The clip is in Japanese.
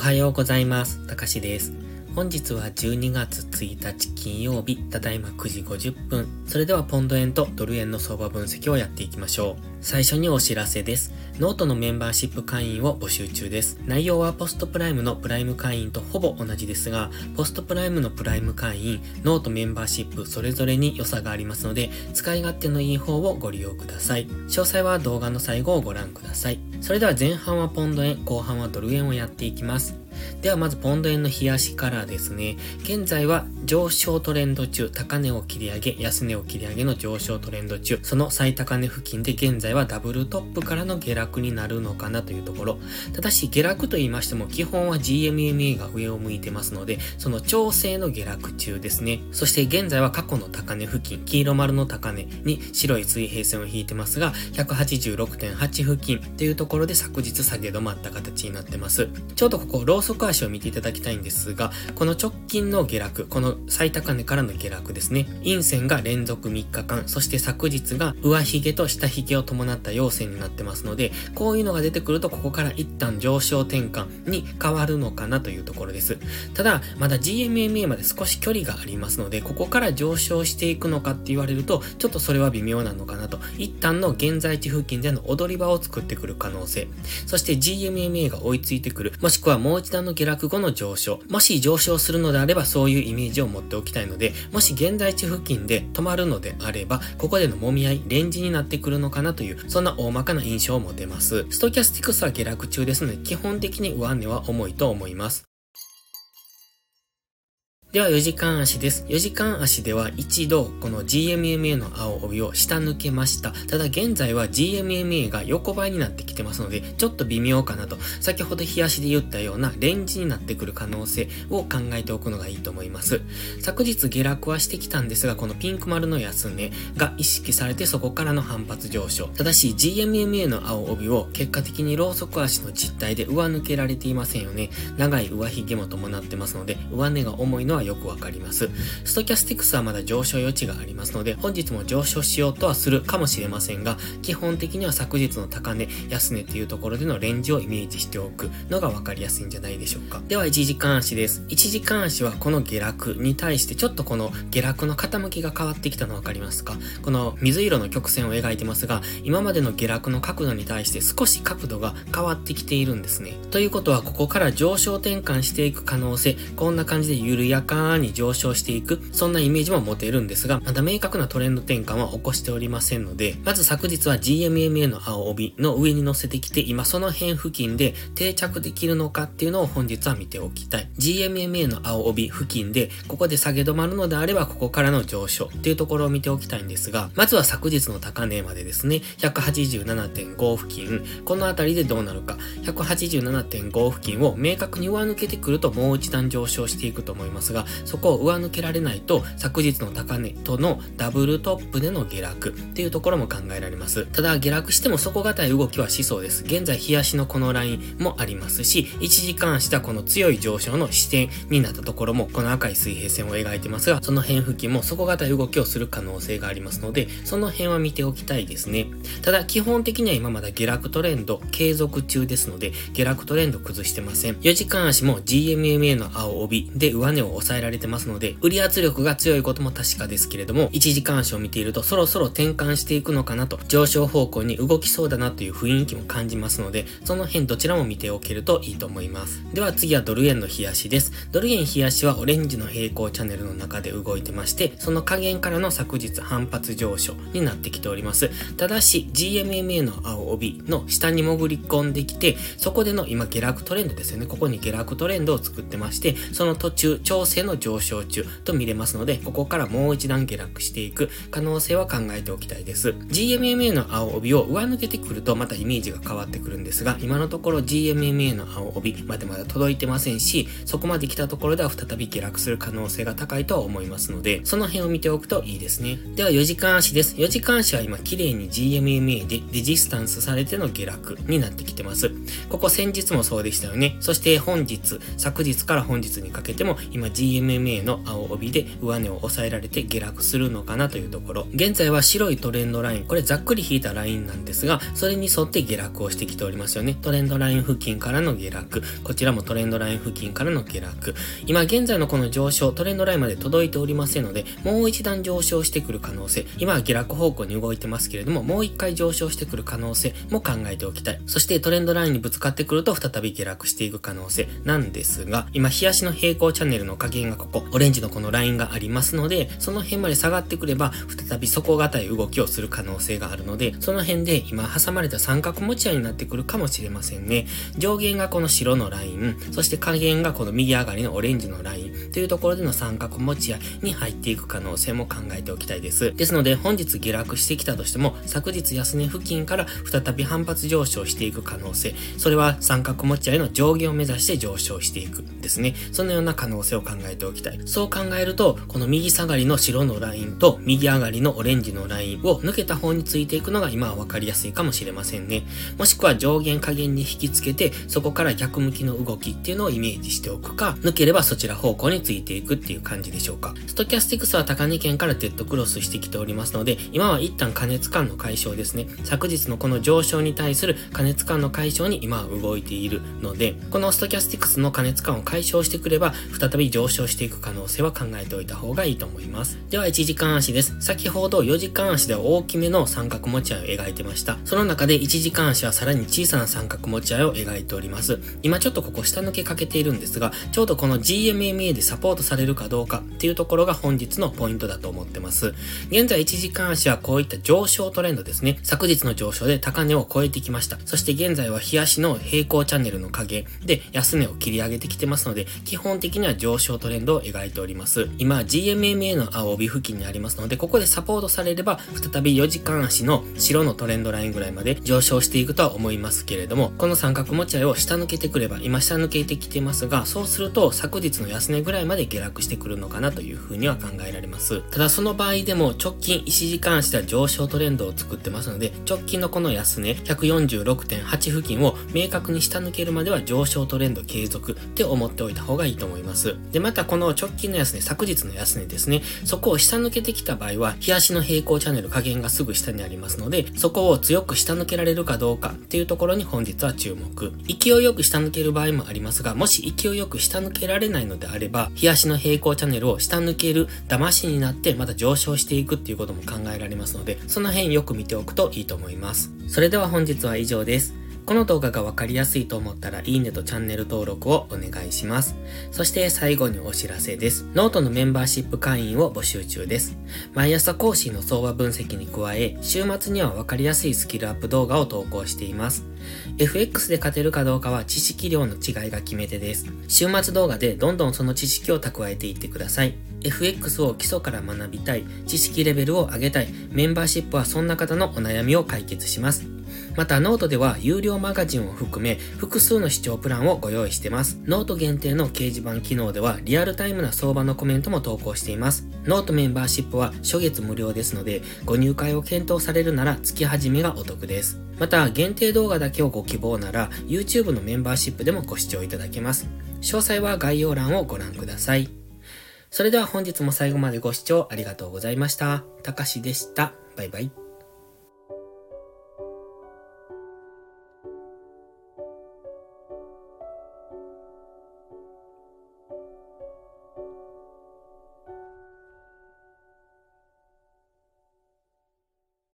はようございます。たかしです。本日は12月1日金曜日、ただいま9時50分。それではポンド円とドル円の相場分析をやっていきましょう。最初にお知らせです。ノートのメンバーシップ会員を募集中です。内容はポストプライムのプライム会員とほぼ同じですが、ポストプライムのプライム会員、ノートメンバーシップそれぞれに良さがありますので、使い勝手のいい方をご利用ください。詳細は動画の最後をご覧ください。それでは前半はポンド円、後半はドル円をやっていきます。ではまずポンド円の冷やしからですね。現在は上昇トレンド中、高値を切り上げ、安値を切り上げの上昇トレンド中、その最高値付近で現在はダブルトップからの下落になるのかなというところ。ただし下落と言いましても基本は GMMA が上を向いてますので、その調整の下落中ですね。そして現在は過去の高値付近、黄色丸の高値に白い水平線を引いてますが、186.8付近っていうところで昨日下げ止まった形になってます。ちょうどここローソク足を見ていただきたいんですが、この直近の下落、この最高値からの下落ですね。陰線が連続3日間、そして昨日が上髭と下髭を伴った陽線になってますので、こういうのが出てくると、ここから一旦上昇転換に変わるのかなというところです。ただ、まだ GMMA まで少し距離がありますので、ここから上昇していくのかって言われると、ちょっとそれは微妙なのかなと。一旦の現在地付近での踊り場を作ってくる可能性。そして GMMA が追いついてくる。もしくはもう一段の下落後の上昇。もし上昇するのであればそういうイメージを持っておきたいので、もし現在地付近で止まるのであれば、ここでの揉み合い、レンジになってくるのかなという、そんな大まかな印象を持てます。ストキャスティクスは下落中ですので、基本的に上値は重いと思います。では4時間足です。4時間足では一度この GMMA の青帯を下抜けました。ただ現在は GMMA が横ばいになってきてますので、ちょっと微妙かなと、先ほど冷やしで言ったようなレンジになってくる可能性を考えておくのがいいと思います。昨日下落はしてきたんですが、このピンク丸の安値が意識されてそこからの反発上昇。ただし GMMA の青帯を結果的にローソク足の実態で上抜けられていませんよね。長い上髭も伴ってますので、上値が重いのははよくわかります。ストキャスティクスはまだ上昇余地がありますので、本日も上昇しようとはするかもしれませんが、基本的には昨日の高値、安値っていうところでのレンジをイメージしておくのがわかりやすいんじゃないでしょうか。では、1時間足です。1時間足はこの下落に対してちょっとこの下落の傾きが変わってきたのわかりますか？この水色の曲線を描いてますが、今までの下落の角度に対して少し角度が変わってきているんですね。ということは、ここから上昇転換していく可能性、こんな感じで緩やかに上昇していく、そんなイメージも持てるんですが、まだ明確なトレンド転換は起こしておりませんので、まず昨日は GMMA の青帯の上に乗せてきて、今その辺付近で定着できるのかっていうのを本日は見ておきたい。GMMA の青帯付近で、ここで下げ止まるのであれば、ここからの上昇っていうところを見ておきたいんですが、まずは昨日の高値までですね、187.5付近、この辺りでどうなるか、187.5付近を明確に上抜けてくるともう一段上昇していくと思いますが、そこを上抜けられないと、昨日の高値とのダブルトップでの下落っていうところも考えられます。ただ、下落しても底堅い動きはしそうです。現在、冷やしのこのラインもありますし、1時間したこの強い上昇の視点になったところも、この赤い水平線を描いてますが、その辺付近も底堅い動きをする可能性がありますので、その辺は見ておきたいですね。ただ、基本的には今まだ下落トレンド継続中ですので、下落トレンド崩してません。4時間足も GMMA の青帯で上値を抑えられてますので、売り圧力が強いことも確かですけれども、1時間足を見ているとそろそろ転換していくのかなと、上昇方向に動きそうだなという雰囲気も感じますので、その辺どちらも見ておけるといいと思います。では次はドル円の冷やしです。ドル円冷やしはオレンジの平行チャンネルの中で動いてまして、その加減からの昨日反発上昇になってきております。ただし、GMMA の青帯の下に潜り込んできて、そこでの今下落トレンドですよね。ここに下落トレンドを作ってまして、その途中、調整の上昇中と見れますので、ここからもう一段下落していく可能性は考えておきたいです。GMMA の青帯を上抜けてくるとまたイメージが変わってくるんですが、今のところ GMMA の青帯までまだ届いてませんし、そこまで来たところでは再び下落する可能性が高いとは思いますので、その辺を見ておくといいですね。では4時間足です。4時間足は今綺麗に GMMA でレジスタンスされての下落になってきてます。ここ先日もそうでしたよね。そして本日、昨日から本日にかけても今 GMMA GMMA の青帯で上値を抑えられて下落するのかなというところ。現在は白いトレンドライン、これざっくり引いたラインなんですが、それに沿って下落をしてきておりますよね。トレンドライン付近からの下落。こちらもトレンドライン付近からの下落。今現在のこの上昇、トレンドラインまで届いておりませんので、もう一段上昇してくる可能性。今は下落方向に動いてますけれども、もう一回上昇してくる可能性も考えておきたい。そしてトレンドラインにぶつかってくると再び下落していく可能性なんですが、今、日足の平行チャンネルの加減がここ、オレンジのこのラインがありますので、その辺まで下がってくれば、再び底堅い動きをする可能性があるので、その辺で今挟まれた三角持ち合いになってくるかもしれませんね。上限がこの白のライン、そして下限がこの右上がりのオレンジのラインというところでの三角持ち合いに入っていく可能性も考えておきたいです。ですので、本日下落してきたとしても、昨日安値付近から再び反発上昇していく可能性、それは三角持ち合いの上限を目指して上昇していくですね。そのような可能性を考えておきたい。そう考えると、この右下がりの白のラインと右上がりのオレンジのラインを抜けた方についていくのが今は分かりやすいかもしれませんね。もしくは上限下限に引きつけて、そこから逆向きの動きっていうのをイメージしておくか、抜ければそちら方向についていくっていう感じでしょうか。ストキャスティクスは高値圏からデッドクロスしてきておりますので、今は一旦加熱感の解消ですね。昨日のこの上昇に対する加熱感の解消に今は動いているので、このストキャスティクスの加熱感を解消してくれば、再び上昇昇していく可能性は考えておいた方がいいと思います。では、1時間足です。先ほど4時間足では大きめの三角持ち合いを描いてました。その中で1時間足はさらに小さな三角持ち合いを描いております。今ちょっとここ下抜けかけているんですが、ちょうどこの GMMA でサポートされるかどうかっていうところが本日のポイントだと思ってます。現在1時間足はこういった上昇トレンドですね。昨日の上昇で高値を超えてきました。そして現在は日足の平行チャンネルの影で安値を切り上げてきてますので、基本的には上昇トレンドを描いております。今、GMMA の青帯付近にありますので、ここでサポートされれば、再び4時間足の白のトレンドラインぐらいまで上昇していくとは思いますけれども、この三角持ち合いを下抜けてくれば、今下抜けてきてますが、そうすると昨日の安値ぐらいまで下落してくるのかなというふうには考えられます。ただその場合でも直近1時間足では上昇トレンドを作ってますので、直近のこの安値146.8付近を明確に下抜けるまでは上昇トレンド継続って思っておいた方がいいと思います。で、ままたこの直近の安値、昨日の安値ですね、そこを下抜けてきた場合は、日足の平行チャンネル加減がすぐ下にありますので、そこを強く下抜けられるかどうかっていうところに本日は注目。勢いよく下抜ける場合もありますが、もし勢いよく下抜けられないのであれば、日足の平行チャンネルを下抜ける騙しになってまた上昇していくっていうことも考えられますので、その辺よく見ておくといいと思います。それでは本日は以上です。この動画がわかりやすいと思ったらいいねとチャンネル登録をお願いします。そして最後にお知らせです。ノートのメンバーシップ会員を募集中です。毎朝講師の相場分析に加え、週末にはわかりやすいスキルアップ動画を投稿しています。FX で勝てるかどうかは知識量の違いが決め手です。週末動画でどんどんその知識を蓄えていってください。FX を基礎から学びたい、知識レベルを上げたい、メンバーシップはそんな方のお悩みを解決します。またノートでは有料マガジンを含め複数の視聴プランをご用意してます。ノート限定の掲示板機能ではリアルタイムな相場のコメントも投稿しています。ノートメンバーシップは初月無料ですのでご入会を検討されるなら月始めがお得です。また限定動画だけをご希望なら YouTube のメンバーシップでもご視聴いただけます。詳細は概要欄をご覧ください。それでは本日も最後までご視聴ありがとうございました。たかしでした。バイバイ。